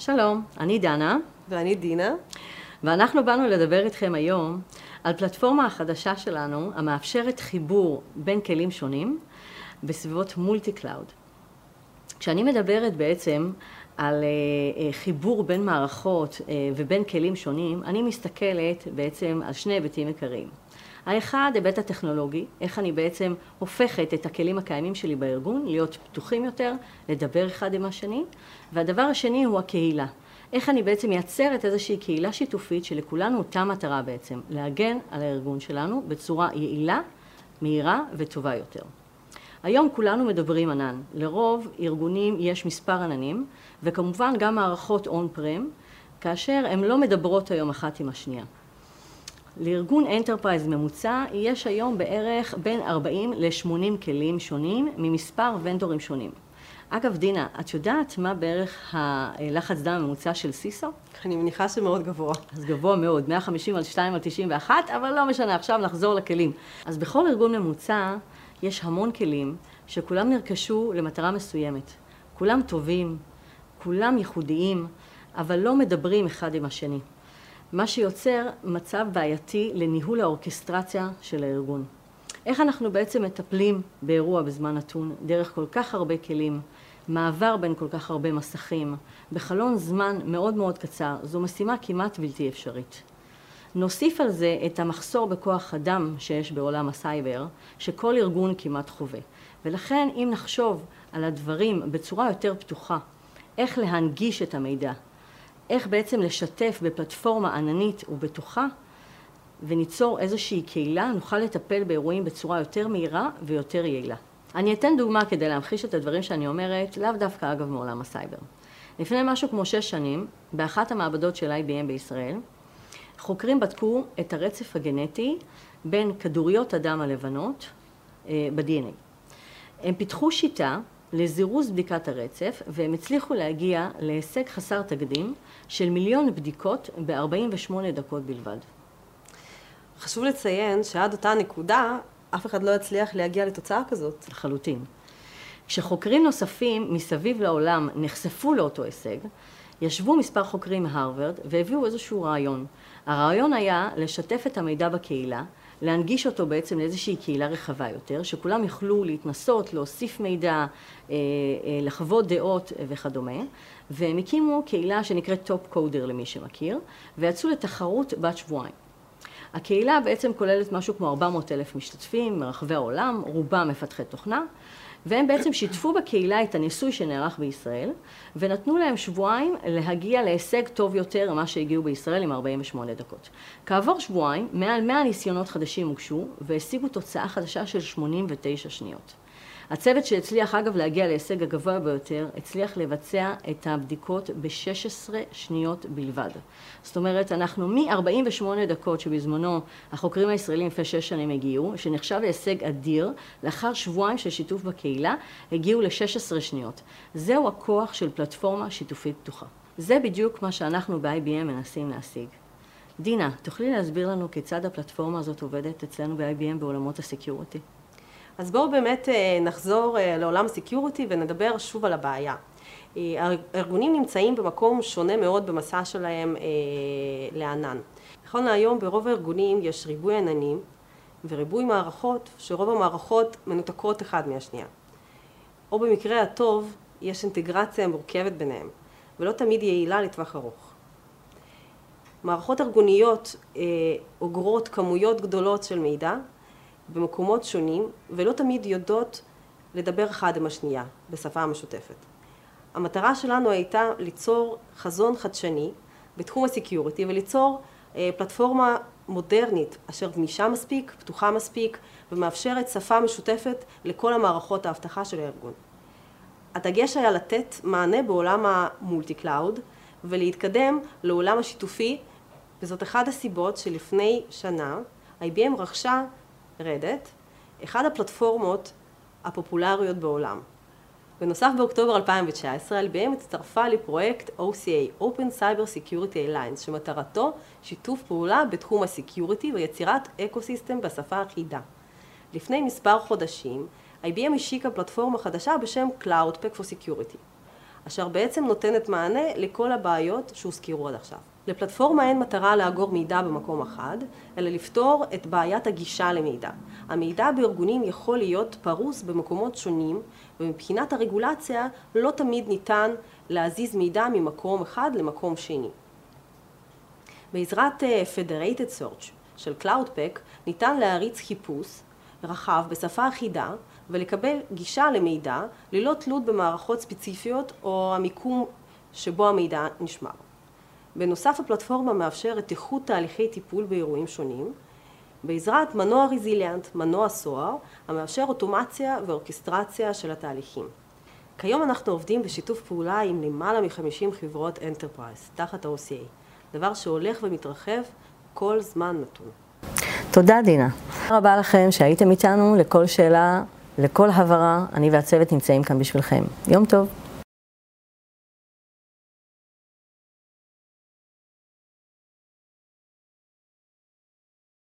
שלום, אני דנה. ואני דינה. ואנחנו באנו לדבר איתכם היום על פלטפורמה החדשה שלנו, המאפשרת חיבור בין כלים שונים בסביבות multi cloud. כשאני מדברת בעצם על uh, חיבור בין מערכות uh, ובין כלים שונים, אני מסתכלת בעצם על שני היבטים עיקריים. האחד, היבט הטכנולוגי, איך אני בעצם הופכת את הכלים הקיימים שלי בארגון להיות פתוחים יותר, לדבר אחד עם השני, והדבר השני הוא הקהילה. איך אני בעצם מייצרת איזושהי קהילה שיתופית שלכולנו אותה מטרה בעצם, להגן על הארגון שלנו בצורה יעילה, מהירה וטובה יותר. היום כולנו מדברים ענן. לרוב ארגונים יש מספר עננים, וכמובן גם מערכות on-prem, כאשר הן לא מדברות היום אחת עם השנייה. לארגון enterprise ממוצע יש היום בערך בין 40 ל-80 כלים שונים ממספר ונדורים שונים. אגב, דינה, את יודעת מה בערך הלחץ דם הממוצע של סיסו? אני מניחה שמאוד גבוה. אז גבוה מאוד, 150 על 2 על 91, אבל לא משנה, עכשיו נחזור לכלים. אז בכל ארגון ממוצע יש המון כלים שכולם נרכשו למטרה מסוימת. כולם טובים, כולם ייחודיים, אבל לא מדברים אחד עם השני. מה שיוצר מצב בעייתי לניהול האורכסטרציה של הארגון. איך אנחנו בעצם מטפלים באירוע בזמן נתון, דרך כל כך הרבה כלים, מעבר בין כל כך הרבה מסכים, בחלון זמן מאוד מאוד קצר, זו משימה כמעט בלתי אפשרית. נוסיף על זה את המחסור בכוח אדם שיש בעולם הסייבר, שכל ארגון כמעט חווה. ולכן אם נחשוב על הדברים בצורה יותר פתוחה, איך להנגיש את המידע, איך בעצם לשתף בפלטפורמה עננית ובטוחה וניצור איזושהי קהילה, נוכל לטפל באירועים בצורה יותר מהירה ויותר יעילה. אני אתן דוגמה כדי להמחיש את הדברים שאני אומרת, לאו דווקא אגב מעולם הסייבר. לפני משהו כמו שש שנים, באחת המעבדות של IBM בישראל, חוקרים בדקו את הרצף הגנטי בין כדוריות הדם הלבנות אה, ב-DNA. הם פיתחו שיטה לזירוז בדיקת הרצף, והם הצליחו להגיע להישג חסר תקדים של מיליון בדיקות ב-48 דקות בלבד. חשוב לציין שעד אותה נקודה אף אחד לא יצליח להגיע לתוצאה כזאת. לחלוטין. כשחוקרים נוספים מסביב לעולם נחשפו לאותו הישג, ישבו מספר חוקרים מהרווארד והביאו איזשהו רעיון. הרעיון היה לשתף את המידע בקהילה, להנגיש אותו בעצם לאיזושהי קהילה רחבה יותר, שכולם יוכלו להתנסות, להוסיף מידע, אה, אה, לחוות דעות וכדומה, והם הקימו קהילה שנקראת Topcoder למי שמכיר, ויצאו לתחרות בת שבועיים. הקהילה בעצם כוללת משהו כמו 400 אלף משתתפים מרחבי העולם, רובם מפתחי תוכנה, והם בעצם שיתפו בקהילה את הניסוי שנערך בישראל, ונתנו להם שבועיים להגיע להישג טוב יותר ממה שהגיעו בישראל עם 48 דקות. כעבור שבועיים, מעל 100 ניסיונות חדשים הוגשו, והשיגו תוצאה חדשה של 89 שניות. הצוות שהצליח אגב להגיע להישג הגבוה ביותר, הצליח לבצע את הבדיקות ב-16 שניות בלבד. זאת אומרת, אנחנו מ-48 דקות שבזמנו החוקרים הישראלים לפני 6 שנים הגיעו, שנחשב להישג אדיר, לאחר שבועיים של שיתוף בקהילה, הגיעו ל-16 שניות. זהו הכוח של פלטפורמה שיתופית פתוחה. זה בדיוק מה שאנחנו ב-IBM מנסים להשיג. דינה, תוכלי להסביר לנו כיצד הפלטפורמה הזאת עובדת אצלנו ב-IBM בעולמות הסקיוריטי? אז בואו באמת אה, נחזור אה, לעולם הסקיוריטי ונדבר שוב על הבעיה. אה, הארגונים נמצאים במקום שונה מאוד במסע שלהם לענן. נכון להיום ברוב הארגונים יש ריבוי עננים וריבוי מערכות שרוב המערכות מנותקות אחד מהשנייה. או במקרה הטוב יש אינטגרציה מורכבת ביניהם ולא תמיד יעילה לטווח ארוך. מערכות ארגוניות אוגרות כמויות גדולות של מידע במקומות שונים ולא תמיד יודעות לדבר אחד עם השנייה בשפה המשותפת. המטרה שלנו הייתה ליצור חזון חדשני בתחום ה security וליצור אה, פלטפורמה מודרנית אשר גמישה מספיק, פתוחה מספיק ומאפשרת שפה משותפת לכל המערכות האבטחה של הארגון. הדגש היה לתת מענה בעולם ה multi cloud ולהתקדם לעולם השיתופי וזאת אחת הסיבות שלפני שנה IBM רכשה Red Hat, אחד הפלטפורמות הפופולריות בעולם. בנוסף באוקטובר 2019 IBM הצטרפה לפרויקט OCA, Open Cyber Security Alliance, שמטרתו שיתוף פעולה בתחום ה security ויצירת ecosystem בשפה אחידה. לפני מספר חודשים IBM השיקה פלטפורמה חדשה בשם Cloud Pak for Security. אשר בעצם נותנת מענה לכל הבעיות שהוזכרו עד עכשיו. לפלטפורמה אין מטרה לאגור מידע במקום אחד, אלא לפתור את בעיית הגישה למידע. המידע בארגונים יכול להיות פרוס במקומות שונים, ומבחינת הרגולציה לא תמיד ניתן להזיז מידע ממקום אחד למקום שני. בעזרת אה, Federated Search של CloudPack ניתן להריץ חיפוש רחב בשפה אחידה ולקבל גישה למידע ללא תלות במערכות ספציפיות או המיקום שבו המידע נשמר. בנוסף הפלטפורמה מאפשרת איחוד תהליכי טיפול באירועים שונים בעזרת מנוע Resilient, מנוע SOAR, המאפשר אוטומציה ואורקסטרציה של התהליכים. כיום אנחנו עובדים בשיתוף פעולה עם למעלה מ-50 חברות enterprise תחת ה-OCA, דבר שהולך ומתרחב כל זמן נתון. תודה דינה. תודה רבה לכם שהייתם איתנו לכל שאלה, לכל הבהרה, אני והצוות נמצאים כאן בשבילכם. יום טוב.